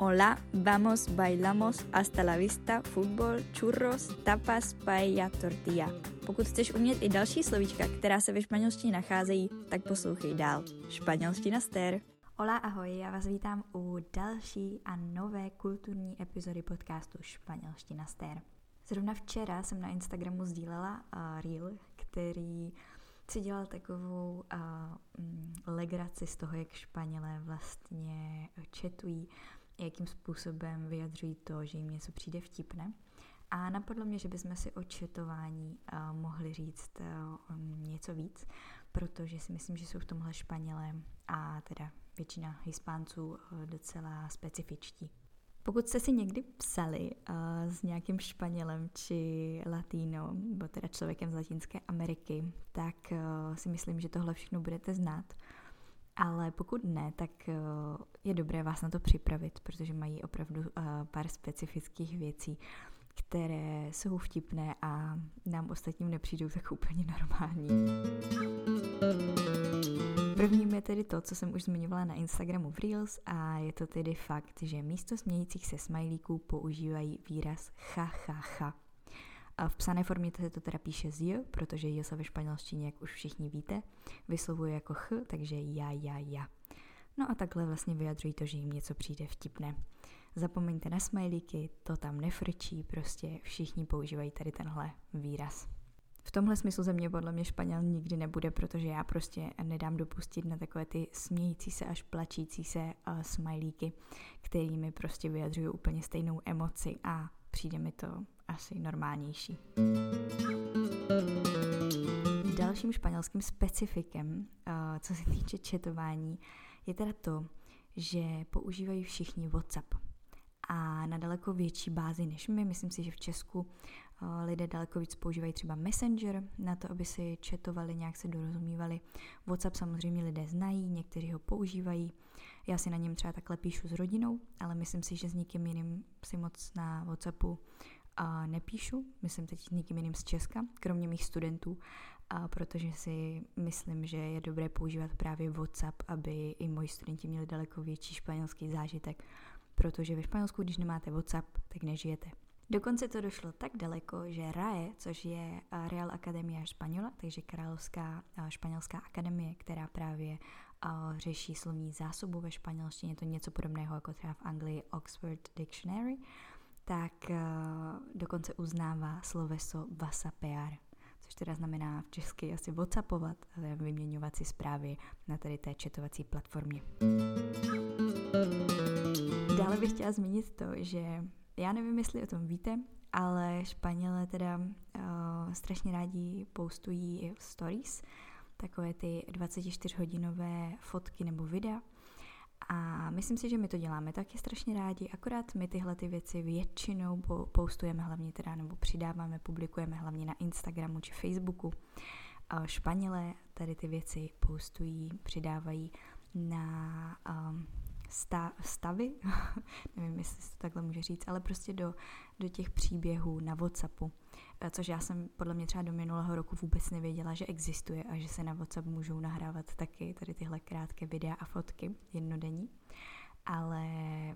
Hola, vamos, bailamos, hasta la vista, fútbol, churros, tapas, paella, tortilla. Pokud chceš umět i další slovíčka, která se ve španělštině nacházejí, tak poslouchej dál. Španělština stér. Hola, ahoj, já vás vítám u další a nové kulturní epizody podcastu Španělština stér. Zrovna včera jsem na Instagramu sdílela uh, reel, který si dělal takovou uh, legraci z toho, jak Španělé vlastně četují jakým způsobem vyjadřují to, že jim něco přijde vtipné. A napadlo mě, že bychom si o četování uh, mohli říct uh, něco víc, protože si myslím, že jsou v tomhle Španělé a teda většina Hispánců uh, docela specifičtí. Pokud jste si někdy psali uh, s nějakým Španělem či Latino, nebo teda člověkem z Latinské Ameriky, tak uh, si myslím, že tohle všechno budete znát. Ale pokud ne, tak uh, je dobré vás na to připravit, protože mají opravdu uh, pár specifických věcí, které jsou vtipné a nám ostatním nepřijdou tak úplně normální. Prvním je tedy to, co jsem už zmiňovala na Instagramu v Reels a je to tedy fakt, že místo smějících se smajlíků používají výraz cha cha cha. A v psané formě se to teda píše z j, protože j se ve španělštině, jak už všichni víte, vyslovuje jako ch, takže ja, ja, ja. No a takhle vlastně vyjadřují to, že jim něco přijde vtipné. Zapomeňte na smajlíky, to tam nefrčí, prostě všichni používají tady tenhle výraz. V tomhle smyslu ze mě podle mě Španěl nikdy nebude, protože já prostě nedám dopustit na takové ty smějící se až plačící se uh, smajlíky, kterými prostě vyjadřují úplně stejnou emoci a přijde mi to asi normálnější. Dalším španělským specifikem, uh, co se týče četování, je teda to, že používají všichni WhatsApp a na daleko větší bázi než my. Myslím si, že v Česku uh, lidé daleko víc používají třeba Messenger na to, aby si četovali, nějak se dorozumívali. WhatsApp samozřejmě lidé znají, někteří ho používají. Já si na něm třeba takhle píšu s rodinou, ale myslím si, že s nikým jiným si moc na WhatsAppu a nepíšu, myslím teď s nikým jiným z Česka, kromě mých studentů, a protože si myslím, že je dobré používat právě WhatsApp, aby i moji studenti měli daleko větší španělský zážitek, protože ve Španělsku, když nemáte WhatsApp, tak nežijete. Dokonce to došlo tak daleko, že RAE, což je Real Academia Španěla, takže Královská španělská akademie, která právě řeší slovní zásobu. Ve španělštině, to něco podobného jako třeba v Anglii Oxford Dictionary, tak uh, dokonce uznává sloveso vasapear, což teda znamená v česky asi whatsappovat, ale vyměňovat si zprávy na tady té četovací platformě. Dále bych chtěla zmínit to, že já nevím, jestli o tom víte, ale Španělé teda uh, strašně rádi postují stories, takové ty 24-hodinové fotky nebo videa, a myslím si, že my to děláme taky strašně rádi, akorát my tyhle ty věci většinou postujeme hlavně teda, nebo přidáváme, publikujeme hlavně na Instagramu či Facebooku. A Španělé tady ty věci postují, přidávají na um, sta, stavy, nevím, jestli se to takhle může říct, ale prostě do, do těch příběhů na Whatsappu, eh, což já jsem podle mě třeba do minulého roku vůbec nevěděla, že existuje a že se na Whatsapp můžou nahrávat taky tady tyhle krátké videa a fotky jednodenní. Ale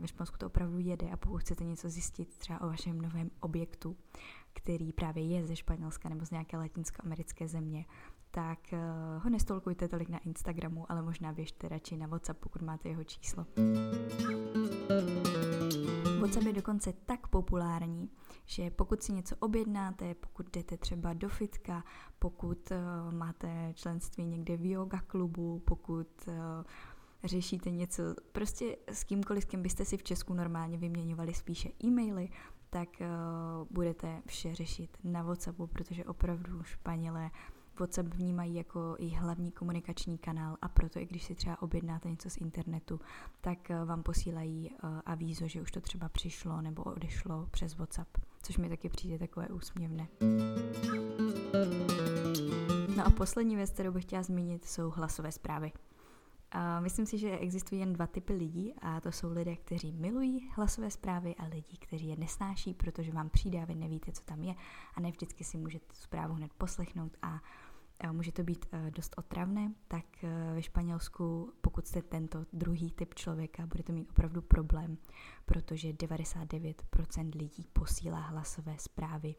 ve Španělsku to opravdu jede a pokud chcete něco zjistit třeba o vašem novém objektu, který právě je ze Španělska nebo z nějaké latinskoamerické země, tak uh, ho nestolkujte tolik na Instagramu, ale možná běžte radši na WhatsApp, pokud máte jeho číslo. WhatsApp je dokonce tak populární, že pokud si něco objednáte, pokud jdete třeba do fitka, pokud uh, máte členství někde v yoga klubu, pokud uh, řešíte něco, prostě s kýmkoliv, s kým byste si v Česku normálně vyměňovali spíše e-maily, tak uh, budete vše řešit na WhatsAppu, protože opravdu Španělé WhatsApp vnímají jako i hlavní komunikační kanál a proto i když si třeba objednáte něco z internetu, tak eh, vám posílají uh, avízo, že už to třeba přišlo nebo odešlo přes WhatsApp, což mi taky přijde takové úsměvné. No a poslední věc, kterou bych chtěla zmínit, jsou hlasové zprávy. A myslím si, že existují jen dva typy lidí a to jsou lidé, kteří milují hlasové zprávy a lidi, kteří je nesnáší, protože vám přijde a vy nevíte, co tam je. A ne vždycky si můžete tu zprávu hned poslechnout a může to být dost otravné, tak ve Španělsku, pokud jste tento druhý typ člověka, budete mít opravdu problém, protože 99% lidí posílá hlasové zprávy.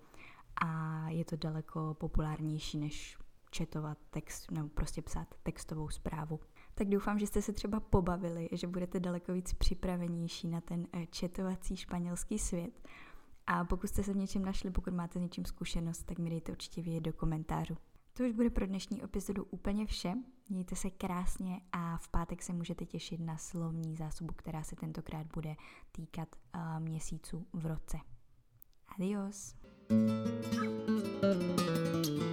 A je to daleko populárnější než četovat text nebo prostě psát textovou zprávu. Tak doufám, že jste se třeba pobavili, že budete daleko víc připravenější na ten četovací španělský svět. A pokud jste se v něčem našli, pokud máte s něčím zkušenost, tak mi dejte určitě vědět do komentářů. To už bude pro dnešní epizodu úplně vše. Mějte se krásně a v pátek se můžete těšit na slovní zásobu, která se tentokrát bude týkat uh, měsíců v roce. Adios. thank you